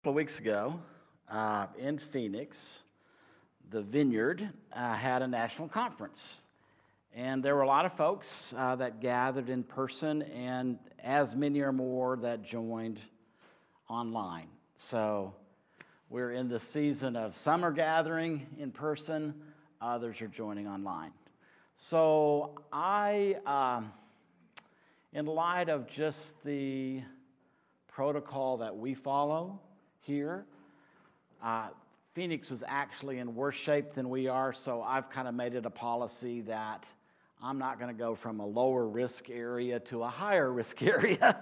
couple of weeks ago uh, in Phoenix, the Vineyard uh, had a national conference. And there were a lot of folks uh, that gathered in person, and as many or more that joined online. So we're in the season of summer gathering in person, others are joining online. So I, um, in light of just the protocol that we follow, here. Uh, Phoenix was actually in worse shape than we are, so I've kind of made it a policy that I'm not going to go from a lower risk area to a higher risk area.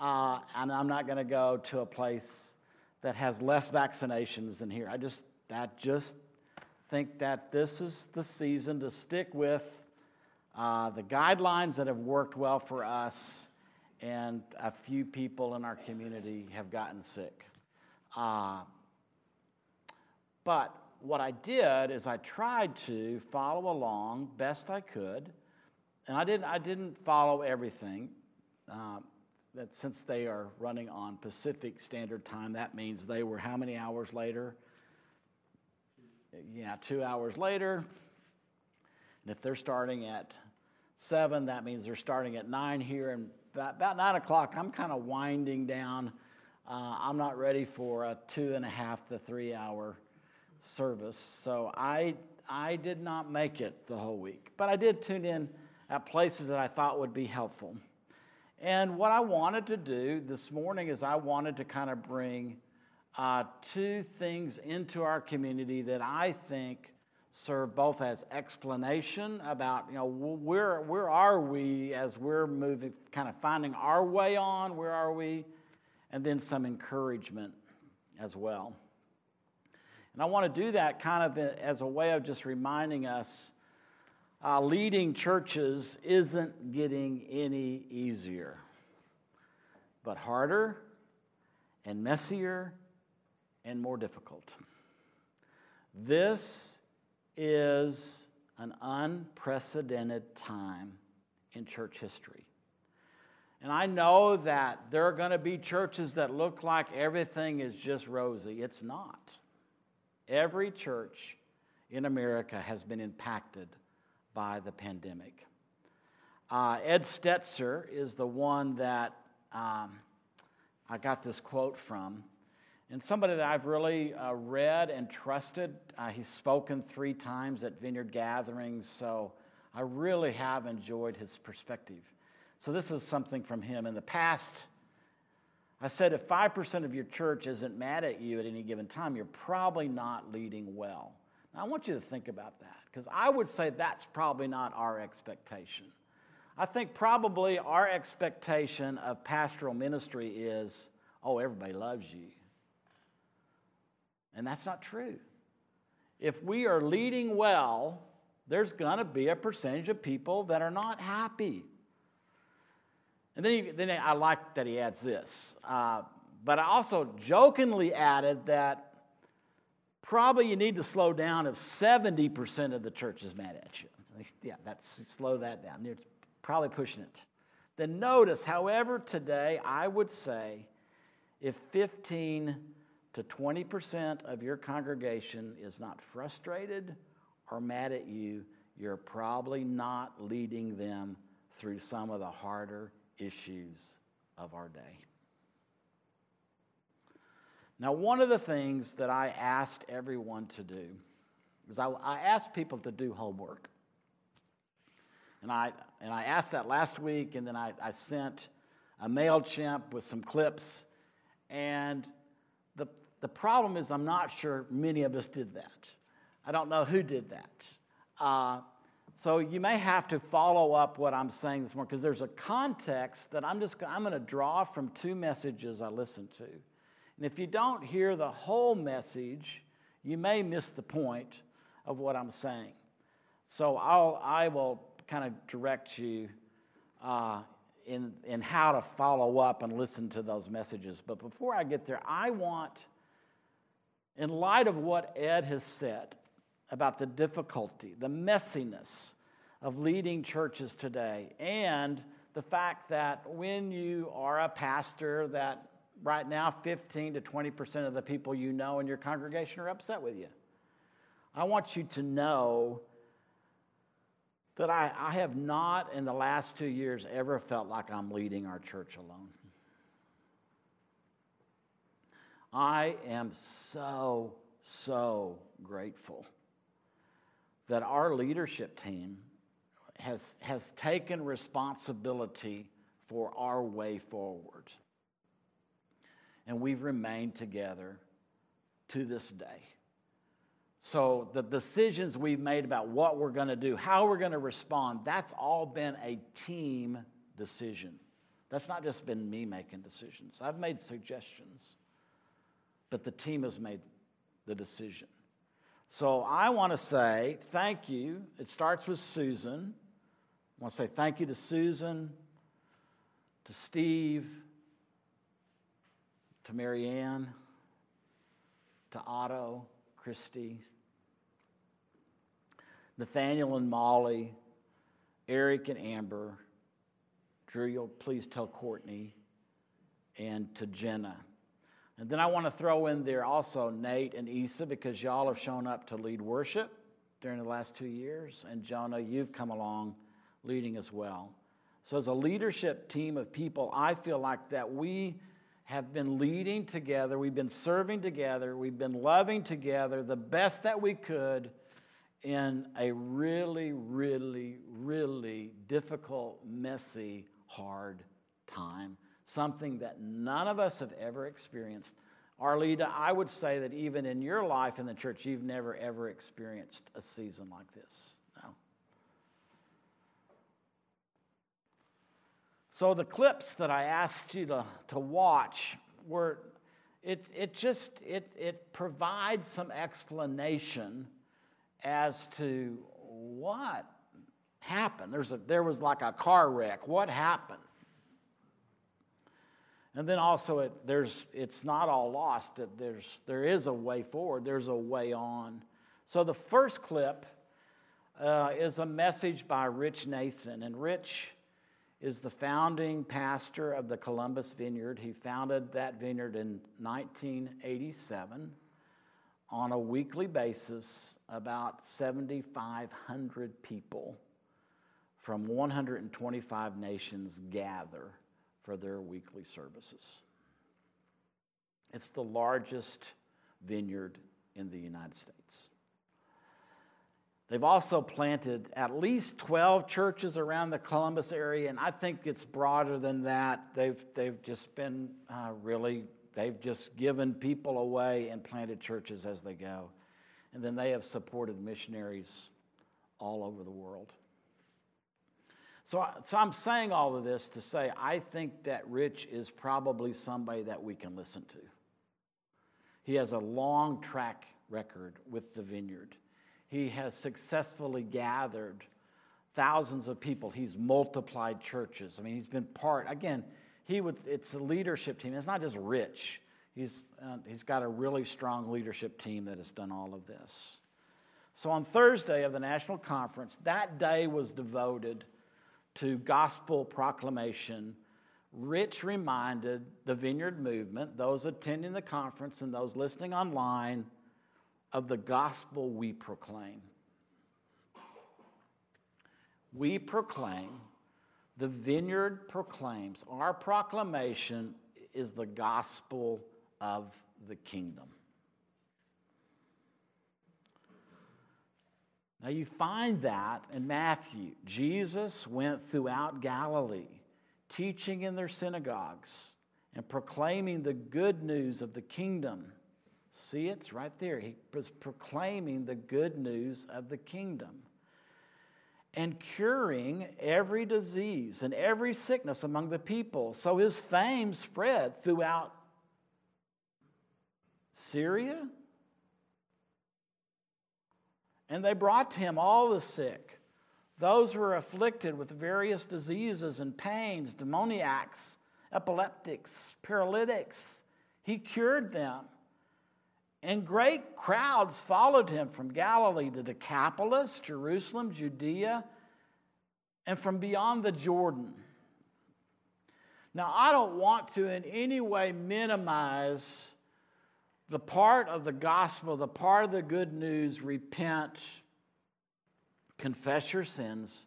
uh, and I'm not going to go to a place that has less vaccinations than here. I just, that just think that this is the season to stick with uh, the guidelines that have worked well for us, and a few people in our community have gotten sick. Uh, but what I did is I tried to follow along best I could, and I didn't. I didn't follow everything. Uh, that since they are running on Pacific Standard Time, that means they were how many hours later? Yeah, two hours later. And if they're starting at seven, that means they're starting at nine here. And about, about nine o'clock, I'm kind of winding down uh, I'm not ready for a two and a half to three hour service. So I, I did not make it the whole week. But I did tune in at places that I thought would be helpful. And what I wanted to do this morning is I wanted to kind of bring uh, two things into our community that I think serve both as explanation about you know where where are we as we're moving kind of finding our way on where are we and then some encouragement as well. And I want to do that kind of as a way of just reminding us uh, leading churches isn't getting any easier, but harder and messier and more difficult. This is an unprecedented time in church history. And I know that there are going to be churches that look like everything is just rosy. It's not. Every church in America has been impacted by the pandemic. Uh, Ed Stetzer is the one that um, I got this quote from. And somebody that I've really uh, read and trusted. Uh, he's spoken three times at Vineyard gatherings, so I really have enjoyed his perspective. So, this is something from him. In the past, I said if 5% of your church isn't mad at you at any given time, you're probably not leading well. Now, I want you to think about that because I would say that's probably not our expectation. I think probably our expectation of pastoral ministry is oh, everybody loves you. And that's not true. If we are leading well, there's going to be a percentage of people that are not happy. And then, he, then I like that he adds this. Uh, but I also jokingly added that probably you need to slow down if 70% of the church is mad at you. Yeah, that's slow that down. You're probably pushing it. Then notice, however, today I would say if 15 to 20% of your congregation is not frustrated or mad at you, you're probably not leading them through some of the harder issues of our day. Now, one of the things that I asked everyone to do is I, I asked people to do homework. And I, and I asked that last week, and then I, I sent a MailChimp with some clips. And the, the problem is, I'm not sure many of us did that. I don't know who did that. Uh, so you may have to follow up what I'm saying this morning because there's a context that I'm just I'm going to draw from two messages I listened to. And if you don't hear the whole message, you may miss the point of what I'm saying. So I'll I will kind of direct you uh, in in how to follow up and listen to those messages. But before I get there, I want, in light of what Ed has said, about the difficulty, the messiness of leading churches today, and the fact that when you are a pastor that right now 15 to 20% of the people you know in your congregation are upset with you. I want you to know that I, I have not in the last two years ever felt like I'm leading our church alone. I am so, so grateful that our leadership team has, has taken responsibility for our way forward. And we've remained together to this day. So, the decisions we've made about what we're going to do, how we're going to respond, that's all been a team decision. That's not just been me making decisions. I've made suggestions, but the team has made the decision. So, I want to say thank you. It starts with Susan. I want to say thank you to Susan, to Steve, to Marianne, to Otto, Christy, Nathaniel and Molly, Eric and Amber. Drew, you'll please tell Courtney and to Jenna. And then I want to throw in there also Nate and Issa because y'all have shown up to lead worship during the last two years. And Jonah, you've come along leading as well. So, as a leadership team of people, I feel like that we have been leading together, we've been serving together, we've been loving together the best that we could in a really, really, really difficult, messy, hard time. Something that none of us have ever experienced. Arlita, I would say that even in your life in the church, you've never ever experienced a season like this. No. So the clips that I asked you to, to watch were, it, it just, it, it provides some explanation as to what happened. There's a, there was like a car wreck. What happened? And then also, it, there's, it's not all lost. There's, there is a way forward, there's a way on. So the first clip uh, is a message by Rich Nathan. And Rich is the founding pastor of the Columbus Vineyard. He founded that vineyard in 1987 on a weekly basis, about 7,500 people from 125 nations gather for their weekly services. It's the largest vineyard in the United States. They've also planted at least 12 churches around the Columbus area, and I think it's broader than that. They've, they've just been uh, really They've just given people away and planted churches as they go. And then they have supported missionaries all over the world. So, so I'm saying all of this to say I think that Rich is probably somebody that we can listen to. He has a long track record with the vineyard. He has successfully gathered thousands of people. He's multiplied churches. I mean, he's been part, again, he would, it's a leadership team. It's not just Rich. He's, uh, he's got a really strong leadership team that has done all of this. So on Thursday of the national conference, that day was devoted to gospel proclamation. Rich reminded the Vineyard Movement, those attending the conference and those listening online, of the gospel we proclaim. We proclaim the vineyard proclaims, our proclamation is the gospel of the kingdom. Now you find that in Matthew. Jesus went throughout Galilee, teaching in their synagogues and proclaiming the good news of the kingdom. See, it's right there. He was proclaiming the good news of the kingdom and curing every disease and every sickness among the people. So his fame spread throughout Syria. And they brought to him all the sick, those who were afflicted with various diseases and pains, demoniacs, epileptics, paralytics. He cured them. And great crowds followed him from Galilee to Decapolis, Jerusalem, Judea, and from beyond the Jordan. Now, I don't want to in any way minimize the part of the gospel, the part of the good news repent, confess your sins,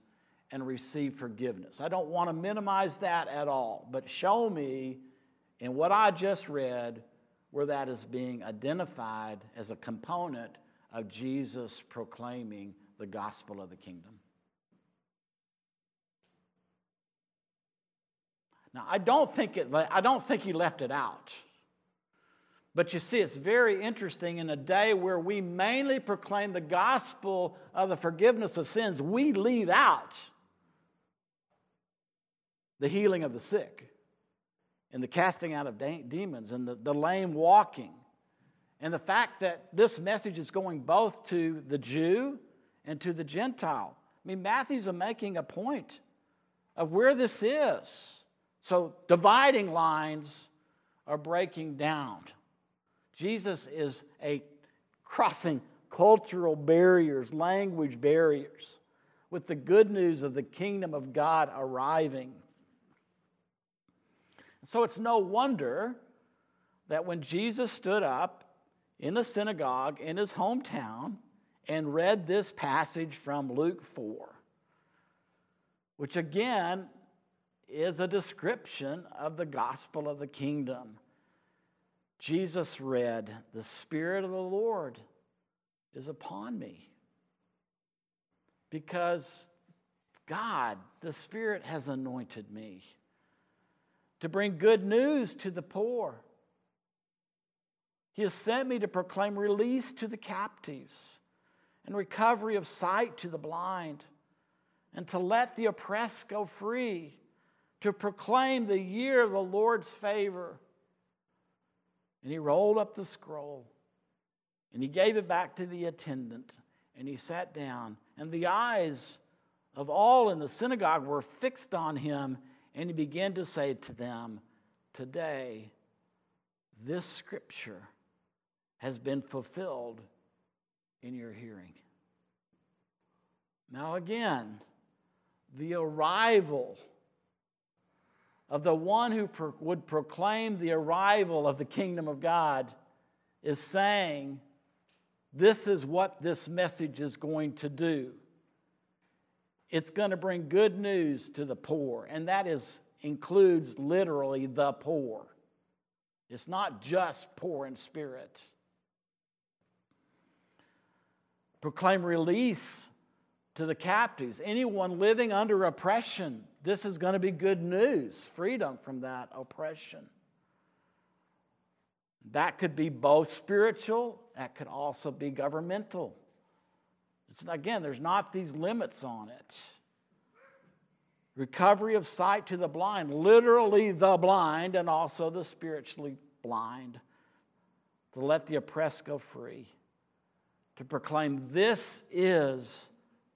and receive forgiveness. I don't want to minimize that at all, but show me in what I just read where that is being identified as a component of Jesus proclaiming the gospel of the kingdom. Now, I don't think, it, I don't think he left it out. But you see, it's very interesting in a day where we mainly proclaim the gospel of the forgiveness of sins, we leave out the healing of the sick and the casting out of de- demons and the, the lame walking. And the fact that this message is going both to the Jew and to the Gentile. I mean, Matthew's making a point of where this is. So dividing lines are breaking down. Jesus is a crossing cultural barriers, language barriers, with the good news of the kingdom of God arriving. So it's no wonder that when Jesus stood up in the synagogue in his hometown and read this passage from Luke 4, which again is a description of the gospel of the kingdom. Jesus read, The Spirit of the Lord is upon me. Because God, the Spirit, has anointed me to bring good news to the poor. He has sent me to proclaim release to the captives and recovery of sight to the blind, and to let the oppressed go free to proclaim the year of the Lord's favor. And he rolled up the scroll and he gave it back to the attendant and he sat down. And the eyes of all in the synagogue were fixed on him. And he began to say to them, Today, this scripture has been fulfilled in your hearing. Now, again, the arrival of the one who pro- would proclaim the arrival of the kingdom of God is saying, This is what this message is going to do. It's going to bring good news to the poor, and that is, includes literally the poor. It's not just poor in spirit. Proclaim release to the captives, anyone living under oppression this is going to be good news freedom from that oppression. That could be both spiritual, that could also be governmental. It's, again, there's not these limits on it. Recovery of sight to the blind, literally the blind and also the spiritually blind. To let the oppressed go free. To proclaim this is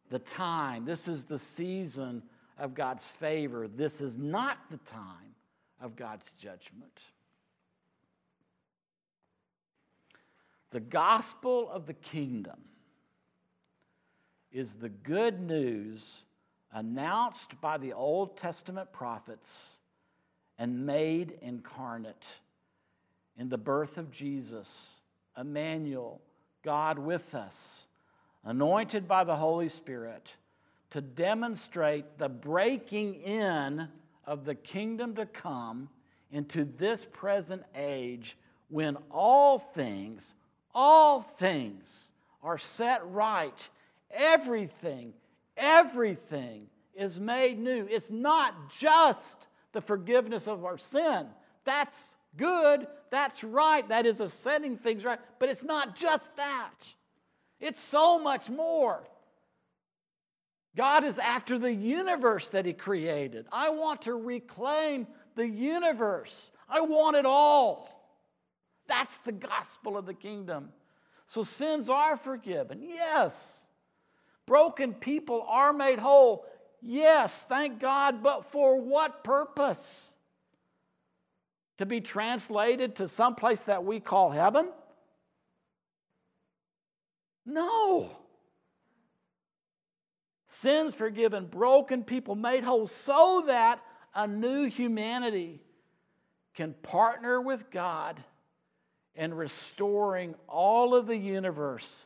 the time, this is the season of God's favor. This is not the time of God's judgment. The gospel of the kingdom is the good news announced by the Old Testament prophets and made incarnate in the birth of Jesus, Emmanuel, God with us, anointed by the Holy Spirit to demonstrate the breaking in of the kingdom to come into this present age when all things, all things are set right. Everything, everything is made new. It's not just the forgiveness of our sin. That's good. That's right. That is a setting things right. But it's not just that, it's so much more. God is after the universe that He created. I want to reclaim the universe. I want it all. That's the gospel of the kingdom. So sins are forgiven. Yes. Broken people are made whole. Yes, thank God, but for what purpose? To be translated to some place that we call heaven? No sins forgiven, broken people made whole, so that a new humanity can partner with God in restoring all of the universe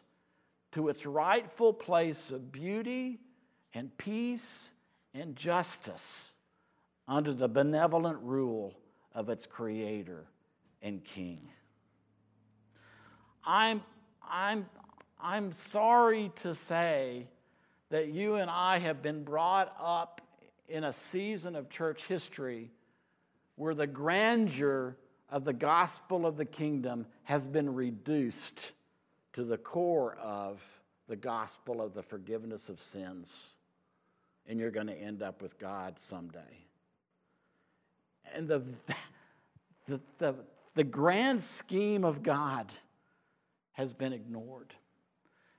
to its rightful place of beauty and peace and justice under the benevolent rule of its creator and king. I'm, I'm, I'm sorry to say that you and I have been brought up in a season of church history where the grandeur of the gospel of the kingdom has been reduced to the core of the gospel of the forgiveness of sins. And you're going to end up with God someday. And the, the, the, the grand scheme of God has been ignored.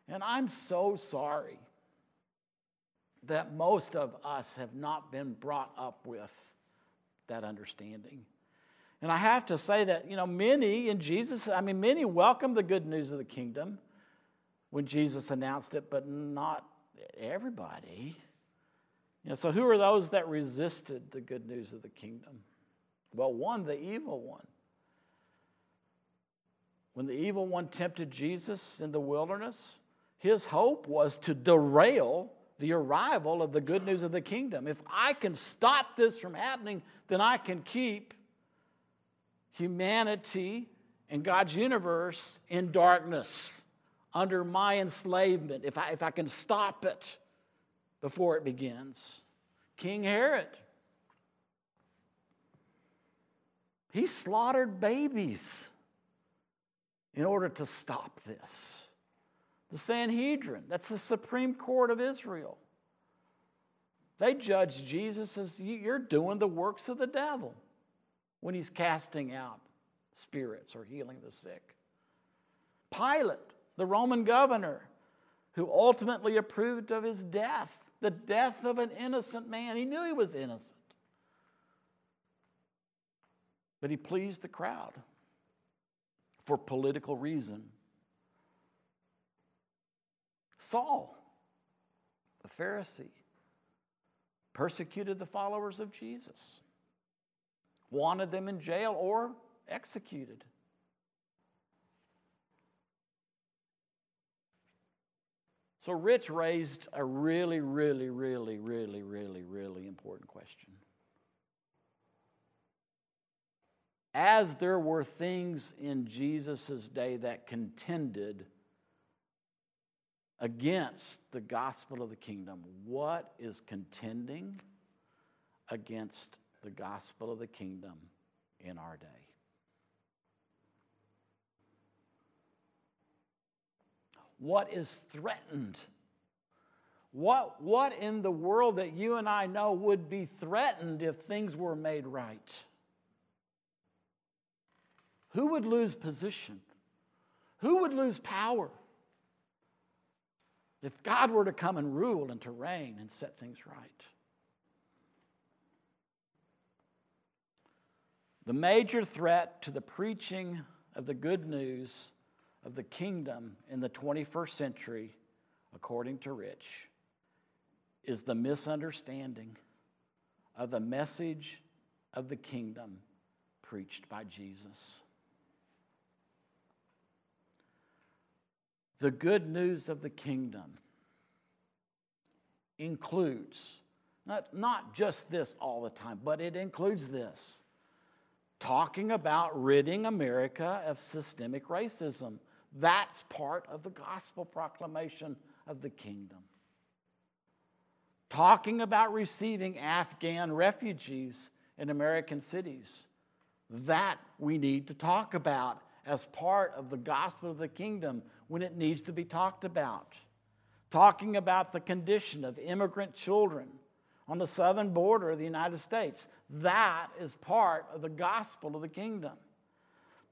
And I'm so sorry that most of us have not been brought up with that understanding. And I have to say that, you know, many in Jesus, I mean, many welcomed the good news of the kingdom when Jesus announced it, but not everybody. You know, so who are those that resisted the good news of the kingdom? Well, one, the evil one. When the evil one tempted Jesus in the wilderness, his hope was to derail the arrival of the good news of the kingdom. If I can stop this from happening, then I can keep humanity and God's universe in darkness under my enslavement. If I, if I can stop it before it begins. King Herod, he slaughtered babies in order to stop this. The Sanhedrin, that's the Supreme Court of Israel. They judged Jesus as you're doing the works of the devil when he's casting out spirits or healing the sick. Pilate, the Roman governor, who ultimately approved of his death, the death of an innocent man. He knew he was innocent. But he pleased the crowd for political reason. Saul, the Pharisee, persecuted the followers of Jesus, wanted them in jail or executed. So, Rich raised a really, really, really, really, really, really important question. as there were things in Jesus' day that contended against the gospel of the kingdom, what is contending against the gospel of the kingdom in our day? What is threatened? What, what in the world that you and I know would be threatened if things were made right? Who would lose position? Who would lose power? If God were to come and rule and to reign and set things right. The major threat to the preaching of the good news of the kingdom in the 21st century, according to Rich, is the misunderstanding of the message of the kingdom preached by Jesus. The good news of the kingdom includes not, not just this all the time, but it includes this talking about ridding America of systemic racism. That's part of the gospel proclamation of the kingdom. Talking about receiving Afghan refugees in American cities. That we need to talk about as part of the gospel of the kingdom when it needs to be talked about. Talking about the condition of immigrant children on the southern border of the United States. That is part of the gospel of the kingdom.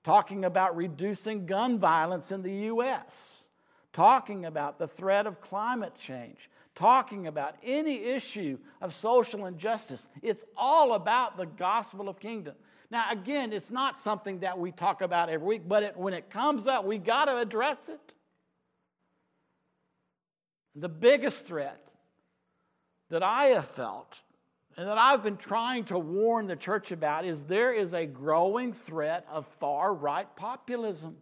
Talking about reducing gun violence in the U.S. Talking about the threat of climate change. Talking about any issue of social injustice. It's all about the gospel of kingdom. Now, again, it's not something that we talk about every week, but it, when it comes up, we got to address it. The biggest threat that I have felt and that I've been trying to warn the church about is there is a growing threat of far right populism.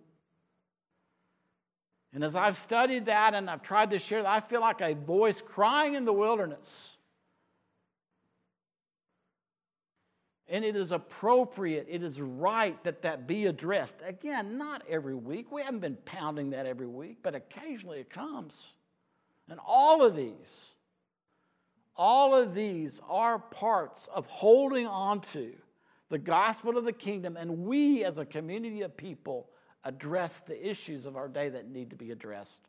And as I've studied that and I've tried to share that, I feel like a voice crying in the wilderness. And it is appropriate, it is right that that be addressed. Again, not every week. We haven't been pounding that every week, but occasionally it comes. And all of these, all of these are parts of holding on to the gospel of the kingdom. And we, as a community of people, address the issues of our day that need to be addressed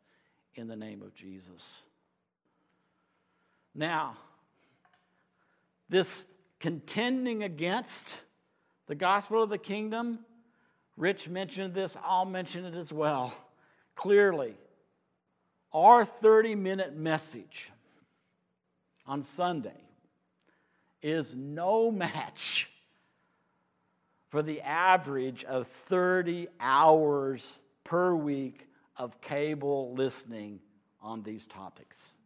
in the name of Jesus. Now, this contending against the gospel of the kingdom, Rich mentioned this, I'll mention it as well. Clearly, our 30 minute message on Sunday is no match for the average of 30 hours per week of cable listening on these topics.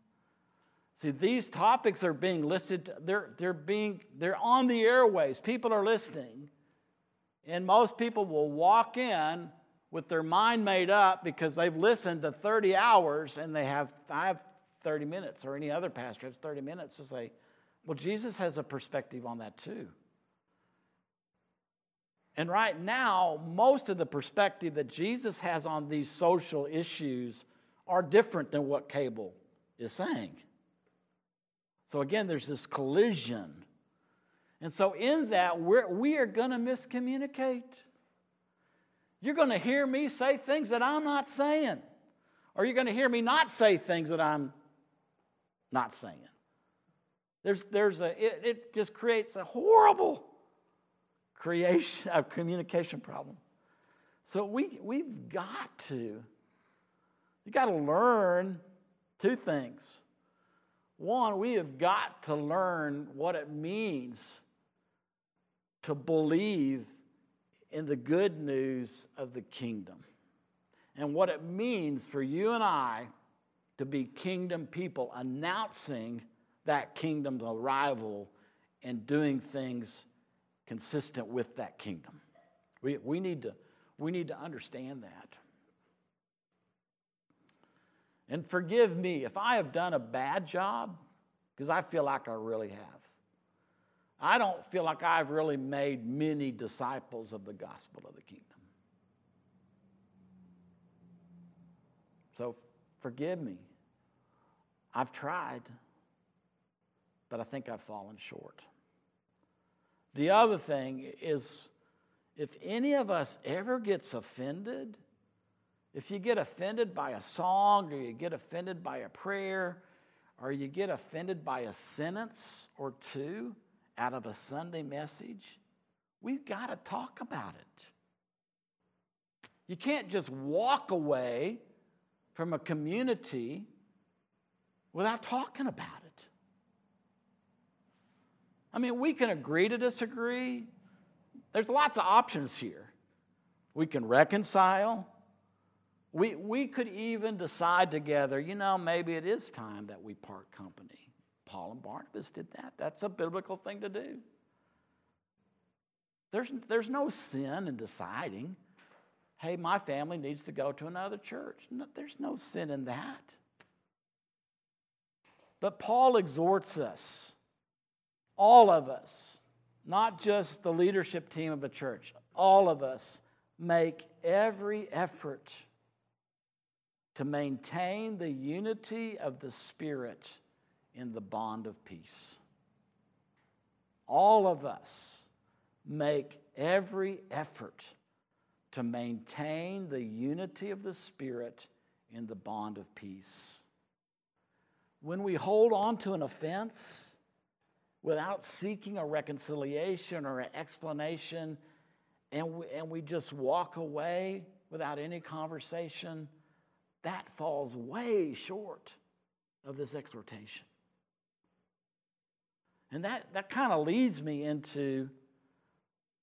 See, these topics are being listed, they're, they're, being, they're on the airways. People are listening. And most people will walk in with their mind made up because they've listened to 30 hours and they have, I have 30 minutes, or any other pastor has 30 minutes to say, well, Jesus has a perspective on that too. And right now, most of the perspective that Jesus has on these social issues are different than what cable is saying. So again, there's this collision. And so, in that, we're, we are going to miscommunicate. You're going to hear me say things that I'm not saying, or you're going to hear me not say things that I'm not saying. There's, there's a, it, it just creates a horrible creation, a communication problem. So we, we've got to, you got to learn two things. One, we have got to learn what it means to believe in the good news of the kingdom and what it means for you and I to be kingdom people, announcing that kingdom's arrival and doing things consistent with that kingdom. We, we, need, to, we need to understand that. And forgive me if I have done a bad job, because I feel like I really have. I don't feel like I've really made many disciples of the gospel of the kingdom. So forgive me. I've tried, but I think I've fallen short. The other thing is if any of us ever gets offended, if you get offended by a song or you get offended by a prayer or you get offended by a sentence or two out of a Sunday message, we've got to talk about it. You can't just walk away from a community without talking about it. I mean, we can agree to disagree. There's lots of options here. We can reconcile. We, we could even decide together, you know, maybe it is time that we part company. Paul and Barnabas did that. That's a biblical thing to do. There's, there's no sin in deciding, hey, my family needs to go to another church. No, there's no sin in that. But Paul exhorts us all of us, not just the leadership team of a church, all of us make every effort to maintain the unity of the Spirit in the bond of peace. All of us make every effort to maintain the unity of the Spirit in the bond of peace. When we hold on to an offense, without seeking a reconciliation or an explanation, and we, and we just walk away without any conversation, that falls way short of this exhortation. And that, that kind of leads me into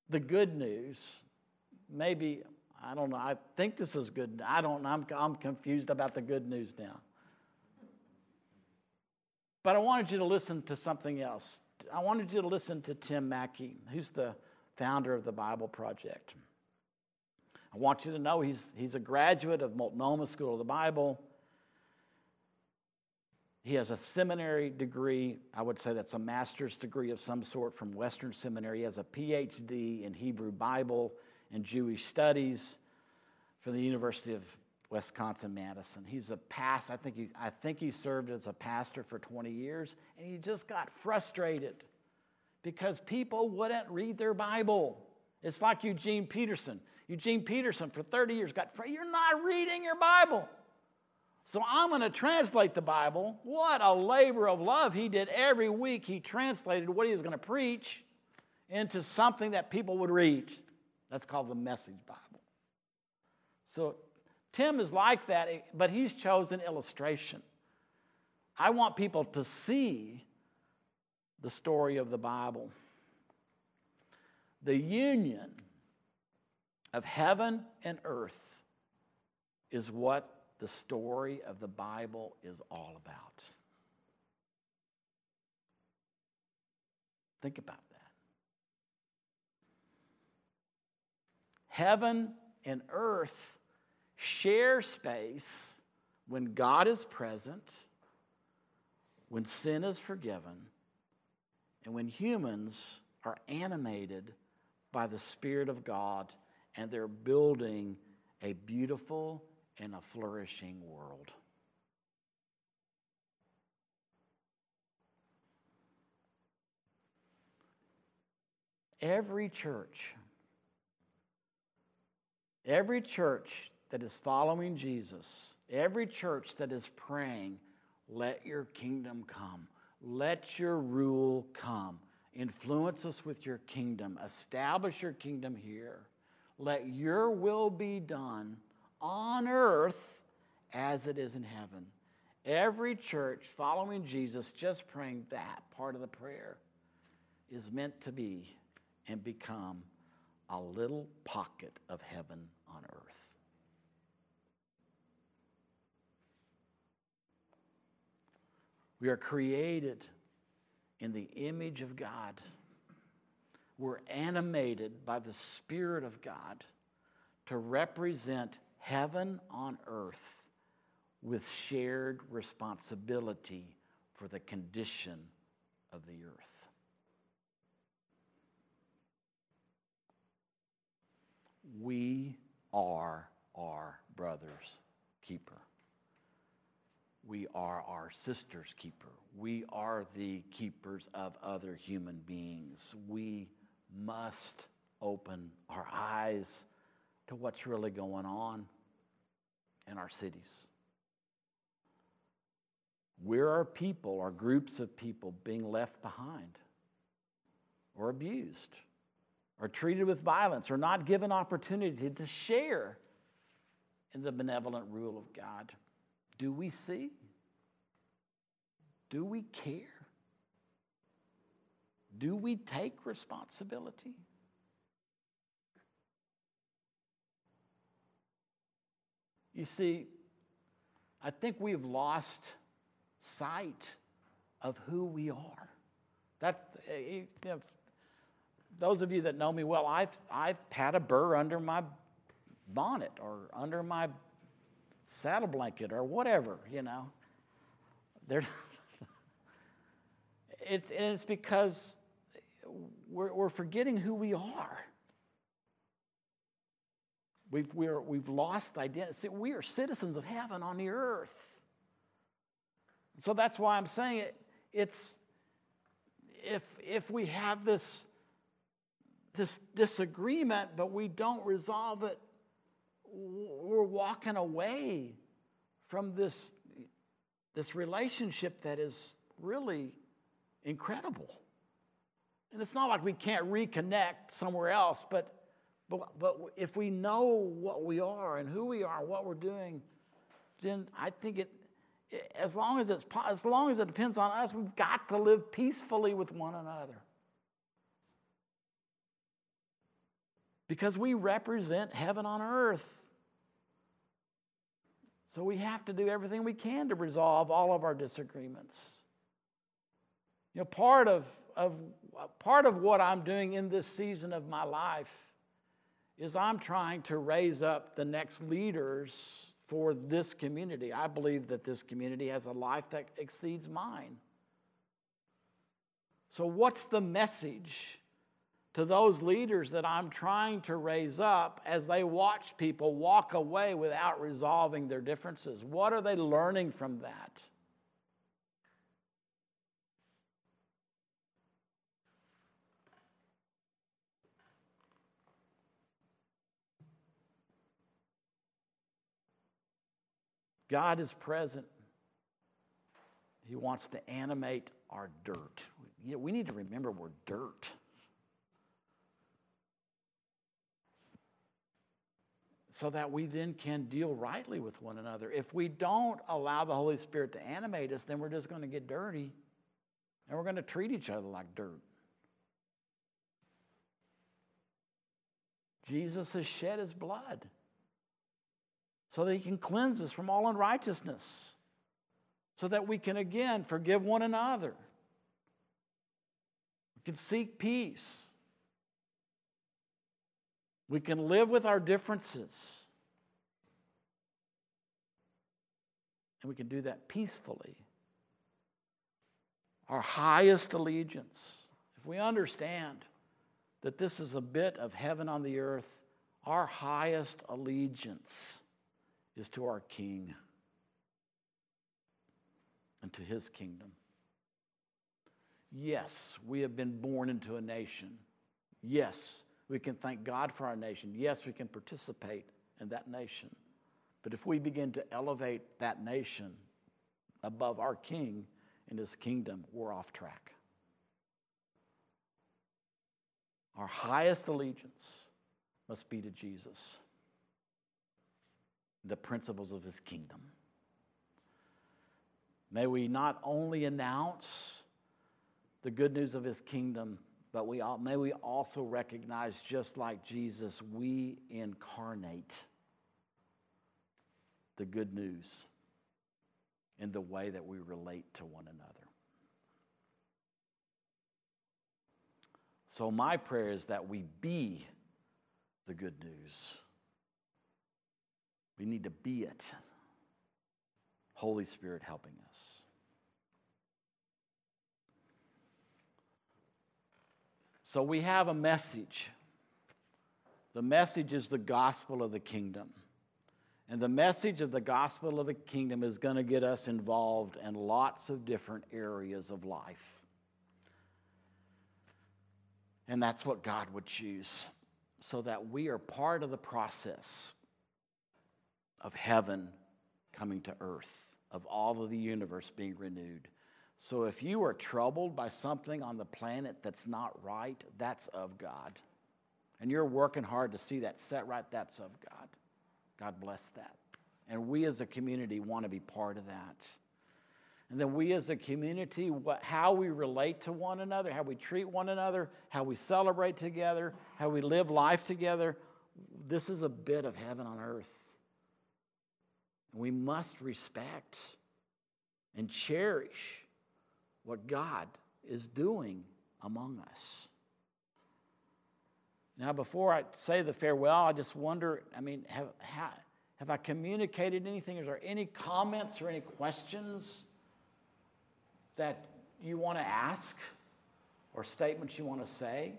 the good news. Maybe, I don't know, I think this is good. I don't know, I'm, I'm confused about the good news now. But I wanted you to listen to something else I wanted you to listen to Tim Mackie, who's the founder of the Bible Project. I want you to know he's, he's a graduate of Multnomah School of the Bible. He has a seminary degree. I would say that's a master's degree of some sort from Western Seminary. He has a PhD in Hebrew Bible and Jewish studies from the University of Wisconsin Madison. He's a pastor. I think he, I think he served as a pastor for 20 years, and he just got frustrated because people wouldn't read their Bible. It's like Eugene Peterson. Eugene Peterson, for 30 years, got you're not reading your Bible. So I'm going to translate the Bible. What a labor of love he did every week. He translated what he was going to preach into something that people would read. That's called the Message Bible. So Tim is like that, eh, but he's chosen illustration. I want people to see the story of the Bible. The union of heaven and earth is what the story of the Bible is all about. Think about that. Heaven and earth share space when God is present, when sin is forgiven, and when humans are animated by the Spirit of God and they're building a beautiful and a flourishing world. Every church, every church that is following Jesus, every church that is praying, let your kingdom come, let your rule come, influence us with your kingdom, establish your kingdom here let your will be done on earth as it is in heaven. Every church following Jesus, just praying that part of the prayer, is meant to be and become a little pocket of heaven on earth. We are created in the image of God we're animated by the Spirit of God to represent heaven on earth with shared responsibility for the condition of the earth. We are our brother's keeper. We are our sister's keeper. We are the keepers of other human beings. We must open our eyes to what's really going on in our cities. Where are people or groups of people being left behind or abused or treated with violence or not given opportunity to share in the benevolent rule of God? Do we see? Do we care? Do we take responsibility? You see, I think we've lost sight of who we are. That, eh, eh, you know, those of you that know me well, I've, I've had a burr under my bonnet or under my saddle blanket or whatever, you know. It, and it's because we're, we're forgetting who we are. We've, we're, we've lost identity. We are citizens of heaven on the earth. So that's why I'm saying it. It's if if we have this this disagreement, but we don't resolve it, we're walking away from this this relationship that is really incredible. And it's not like we can't reconnect somewhere else, but, but, but if we know what we are and who we are and what we're doing, then I think it, as long as it's as long as it depends on us, we've got to live peacefully with one another. Because we represent heaven on earth. So we have to do everything we can to resolve all of our disagreements. You know, part of of uh, part of what I'm doing in this season of my life is I'm trying to raise up the next leaders for this community. I believe that this community has a life that exceeds mine. So, what's the message to those leaders that I'm trying to raise up as they watch people walk away without resolving their differences? What are they learning from that? God is present. He wants to animate our dirt. You know, we need to remember we're dirt. So that we then can deal rightly with one another. If we don't allow the Holy Spirit to animate us, then we're just going to get dirty and we're going to treat each other like dirt. Jesus has shed his blood so that he can cleanse us from all unrighteousness, so that we can again forgive one another. We can seek peace. We can live with our differences. And we can do that peacefully. Our highest allegiance, if we understand that this is a bit of heaven on the earth, our highest allegiance is to our King and to his kingdom. Yes, we have been born into a nation. Yes, we can thank God for our nation. Yes, we can participate in that nation. But if we begin to elevate that nation above our king and his kingdom, we're off track. Our highest allegiance must be to Jesus the principles of his kingdom. May we not only announce the good news of his kingdom, but we all, may we also recognize, just like Jesus, we incarnate the good news in the way that we relate to one another. So, my prayer is that we be the good news. We need to be it. Holy Spirit helping us. So we have a message. The message is the gospel of the kingdom. And the message of the gospel of the kingdom is going to get us involved in lots of different areas of life. And that's what God would choose, so that we are part of the process of heaven coming to earth, of all of the universe being renewed. So if you are troubled by something on the planet that's not right, that's of God. And you're working hard to see that set right, that's of God. God bless that. And we as a community want to be part of that. And then we as a community, what, how we relate to one another, how we treat one another, how we celebrate together, how we live life together, this is a bit of heaven on earth. We must respect and cherish what God is doing among us. Now, before I say the farewell, I just wonder I mean, have, have, have I communicated anything? Is there any comments or any questions that you want to ask or statements you want to say?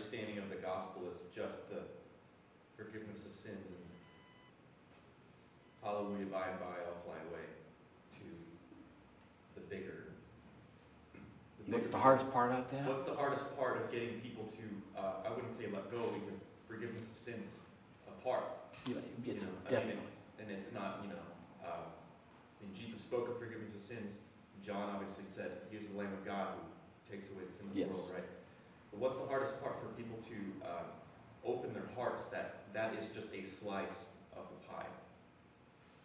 Understanding of the gospel is just the forgiveness of sins and hallelujah, by and by, I'll fly away to the bigger. The bigger What's the hardest part about that? What's the hardest part of getting people to, uh, I wouldn't say let go because forgiveness of sins is a part. Yeah, you know, definitely. I mean, it's, and it's not, you know, uh, when Jesus spoke of forgiveness of sins, John obviously said, Here's the Lamb of God who takes away the sin of the yes. world, right? But what's the hardest part for people to uh, open their hearts that that is just a slice of the pie?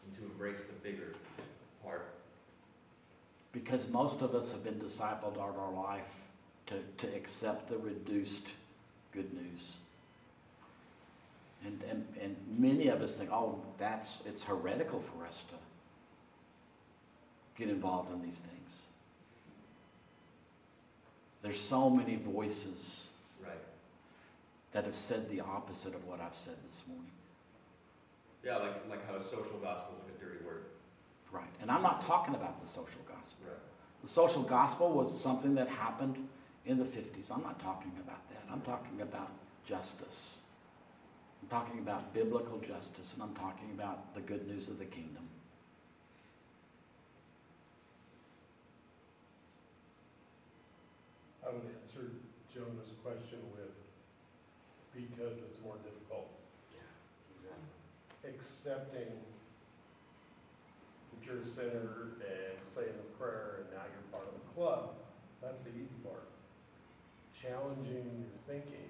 and to embrace the bigger part? Because most of us have been discipled all our life to, to accept the reduced good news. And, and, and many of us think, oh, that's, it's heretical for us to get involved in these things. There's so many voices Right. that have said the opposite of what I've said this morning. Yeah, like, like how a social gospel is like a dirty word. Right. And I'm not talking about the social gospel. Right. The social gospel was something that happened in the 50s. I'm not talking about that. I'm talking about justice. I'm talking about biblical justice, and I'm talking about the good news of the kingdom. I would answer Jonah's question with, because it's more difficult. Yeah, exactly. Accepting that you're a sinner and saying a prayer and now you're part of the club, that's the easy part. Challenging your thinking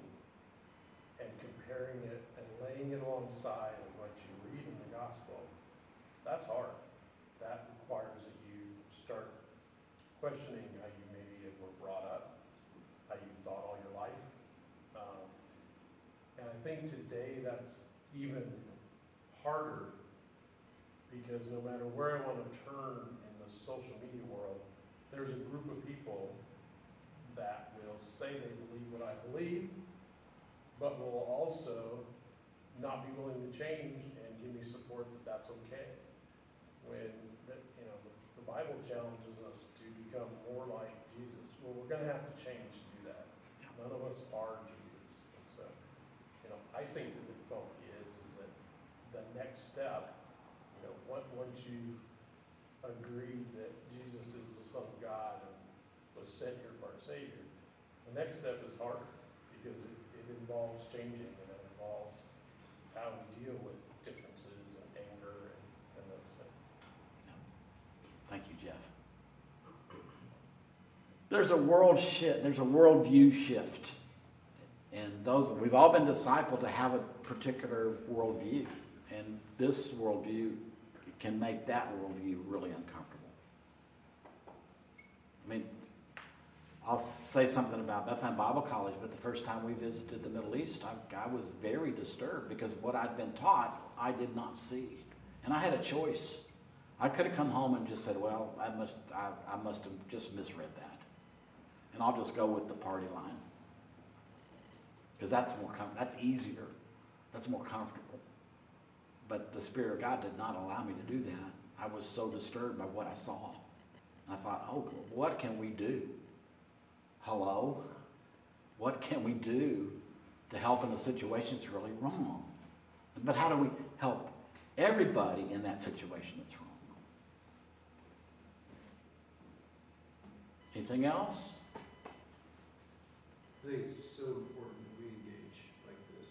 and comparing it and laying it alongside of what you read in the gospel, that's hard. That requires that you start questioning how you maybe were brought up, how you thought all your life. Um, And I think today that's even harder because no matter where I want to turn in the social media world, there's a group of people that will say they believe what I believe, but will also not be willing to change and give me support that that's okay. When, that, you know, the- the Bible challenges us to become more like Jesus. Well, we're gonna have to change to do that. None of us are Jesus. And so, you know, I think the difficulty is, is that the next step, you know, once, once you've agreed that Jesus is the Son of God and was sent here for our Savior, the next step is harder because it, it involves changing and it involves how we deal with differences and anger and, and those things. Thank you, Jeff. There's a world shift, there's a worldview shift. And those, we've all been discipled to have a particular worldview. And this worldview can make that worldview really uncomfortable. I mean, I'll say something about Bethlehem Bible College, but the first time we visited the Middle East, I, I was very disturbed because what I'd been taught, I did not see. And I had a choice. I could have come home and just said, well, I must, I, I must have just misread that. And I'll just go with the party line. Because that's more, com- that's easier. That's more comfortable. But the Spirit of God did not allow me to do that. I was so disturbed by what I saw. I thought, oh, what can we do? Hello? What can we do to help in a situation that's really wrong? But how do we help everybody in that situation that's wrong? Anything else? I think it's so important that we engage like this.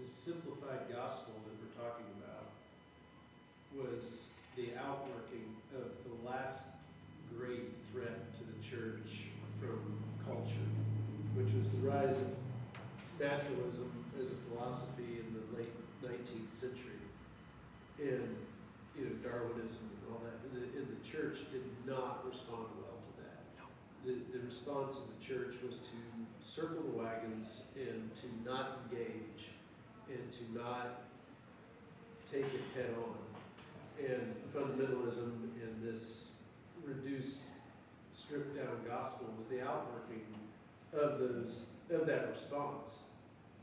This simplified gospel that we're talking about was the outworking of the last great threat to the church from culture, which was the rise of naturalism as a philosophy in the late nineteenth century. And, you know, Darwinism and all that, and the, and the church did not respond well to that. The, the response of the church was to circle the wagons and to not engage and to not take it head on. And fundamentalism and this reduced, stripped down gospel was the outworking of those, of that response.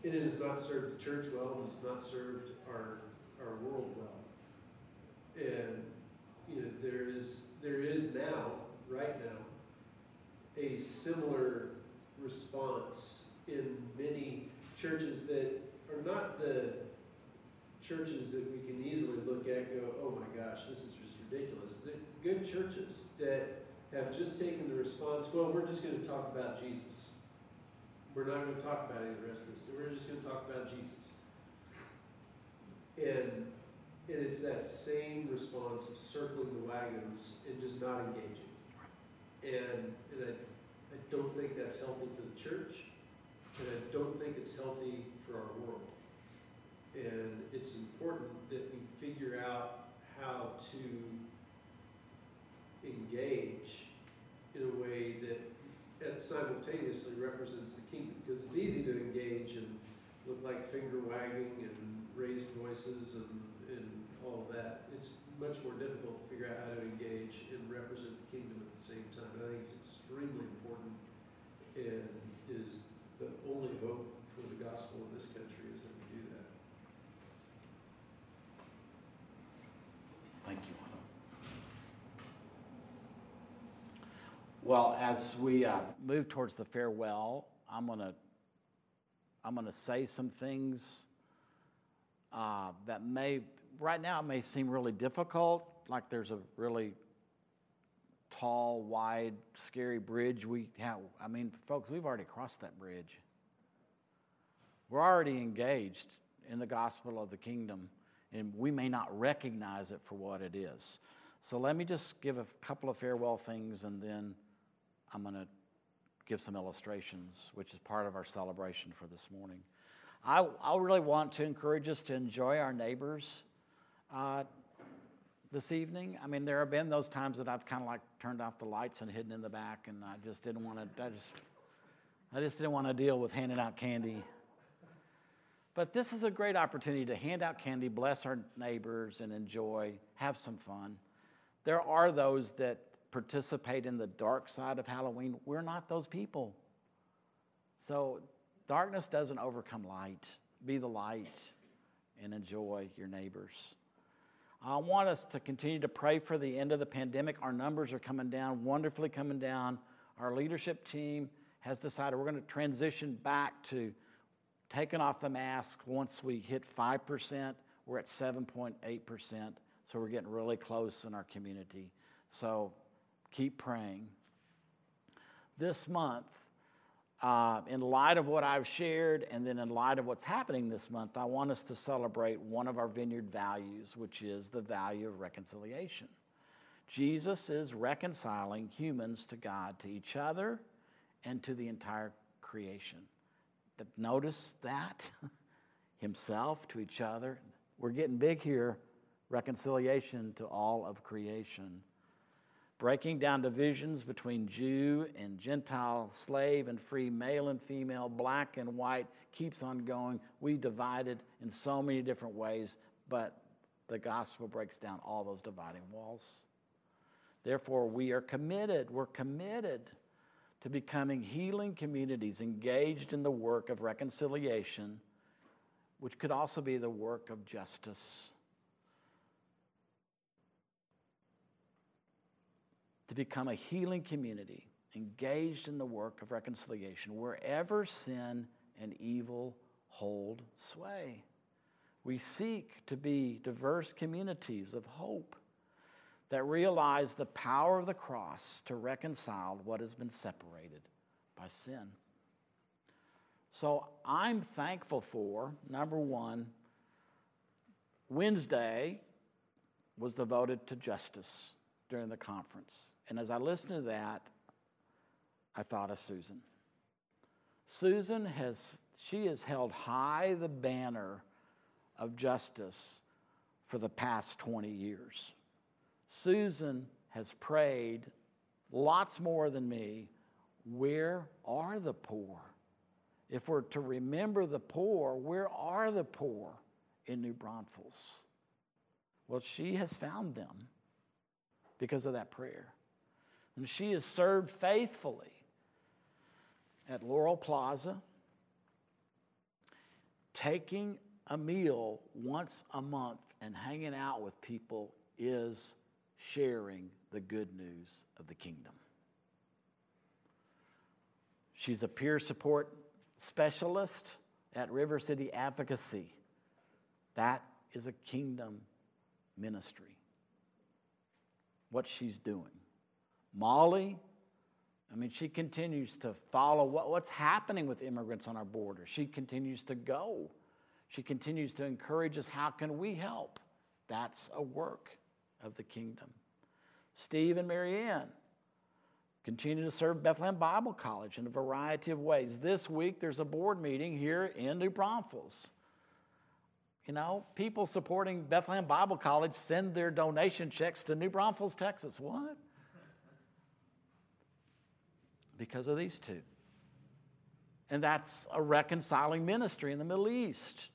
It has not served the church well, and it's not served our, our world well. And, you know, there is, there is now, right now, a similar response in many churches that are not the churches that we can easily look at go, oh my gosh, this is just ridiculous. The good churches that have just taken the response, well, we're just going to talk about Jesus. We're not going to talk about any of the rest of this. We're just going to talk about Jesus. And, and it's that same response of circling the wagons and just not engaging. And, and I, I don't think that's healthy for the church, and I don't think it's healthy for our world. And it's important that we figure out how to engage in a way that simultaneously represents the kingdom. Because it's easy to engage and look like finger wagging and raised voices and, and all of that. It's much more difficult to figure out how to engage and represent the kingdom at the same time. I think it's extremely important and is the only hope for the gospel in this country is that we do that. Thank you. Well, as we uh, move towards the farewell, I'm gonna I'm gonna say some things uh, that may right now it may seem really difficult, like there's a really tall, wide, scary bridge we have. I mean, folks, we've already crossed that bridge. We're already engaged in the gospel of the kingdom, and we may not recognize it for what it is. So let me just give a couple of farewell things, and then I'm going to give some illustrations, which is part of our celebration for this morning. I, I really want to encourage us to enjoy our neighbors uh, this evening. I mean, there have been those times that I've kind of like turned off the lights and hidden in the back, and I just didn't want to. I just, I just didn't want to deal with handing out candy. But this is a great opportunity to hand out candy, bless our neighbors, and enjoy, have some fun. There are those that participate in the dark side of Halloween. We're not those people. So, darkness doesn't overcome light. Be the light and enjoy your neighbors. I want us to continue to pray for the end of the pandemic. Our numbers are coming down, wonderfully coming down. Our leadership team has decided we're going to transition back to taking off the mask once we hit 5%. We're at 7.8%. So we're getting really close in our community. So keep praying. This month, uh, in light of what I've shared, and then in light of what's happening this month, I want us to celebrate one of our vineyard values, which is the value of reconciliation. Jesus is reconciling humans to God, to each other, and to the entire creation. Notice that? Himself to each other. We're getting big here. Reconciliation to all of creation breaking down divisions between Jew and Gentile, slave and free, male and female, black and white, keeps on going. We divided in so many different ways, but the gospel breaks down all those dividing walls. Therefore, we are committed, we're committed to becoming healing communities engaged in the work of reconciliation, which could also be the work of justice. To become a healing community engaged in the work of reconciliation wherever sin and evil hold sway. We seek to be diverse communities of hope that realize the power of the cross to reconcile what has been separated by sin. So I'm thankful for, number one, Wednesday was devoted to justice during the conference. And as I listened to that, I thought of Susan. Susan has, she has held high the banner of justice for the past 20 years. Susan has prayed lots more than me. Where are the poor? If we're to remember the poor, where are the poor in New Braunfels? Well, she has found them because of that prayer. And she has served faithfully at Laurel Plaza, taking a meal once a month and hanging out with people is sharing the good news of the kingdom. She's a peer support specialist at River City Advocacy. That is a kingdom ministry what she's doing. Molly, I mean, she continues to follow what, what's happening with immigrants on our border. She continues to go. She continues to encourage us how can we help? That's a work of the kingdom. Steve and Marianne continue to serve Bethlehem Bible College in a variety of ways. This week, there's a board meeting here in New Braunfels. You know, people supporting Bethlehem Bible College send their donation checks to New Braunfels, Texas. What? Because of these two. And that's a reconciling ministry in the Middle East.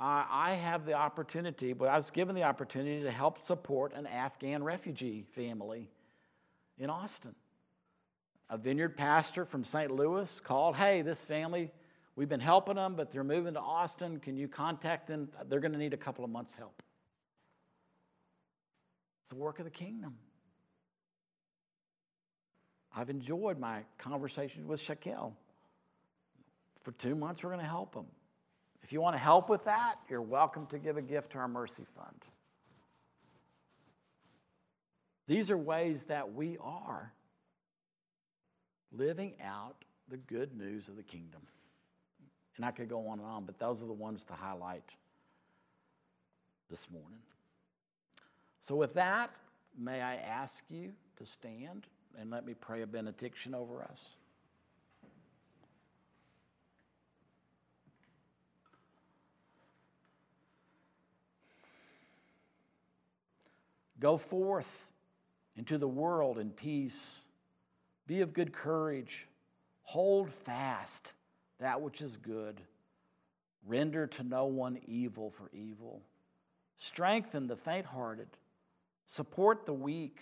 I have the opportunity, but I was given the opportunity to help support an Afghan refugee family in Austin. A vineyard pastor from St. Louis called, Hey, this family, we've been helping them, but they're moving to Austin. Can you contact them? They're going to need a couple of months' help. It's the work of the kingdom. I've enjoyed my conversations with Shaquille. For two months, we're going to help them. If you want to help with that, you're welcome to give a gift to our Mercy Fund. These are ways that we are living out the good news of the kingdom. And I could go on and on, but those are the ones to highlight this morning. So, with that, may I ask you to stand and let me pray a benediction over us. Go forth into the world in peace. Be of good courage. Hold fast that which is good. Render to no one evil for evil. Strengthen the faint hearted. Support the weak.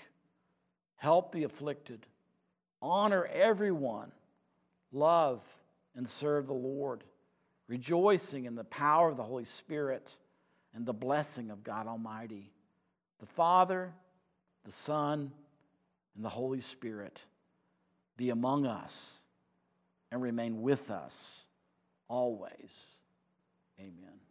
Help the afflicted. Honor everyone. Love and serve the Lord. Rejoicing in the power of the Holy Spirit and the blessing of God Almighty the Father, the Son, and the Holy Spirit be among us and remain with us always. Amen.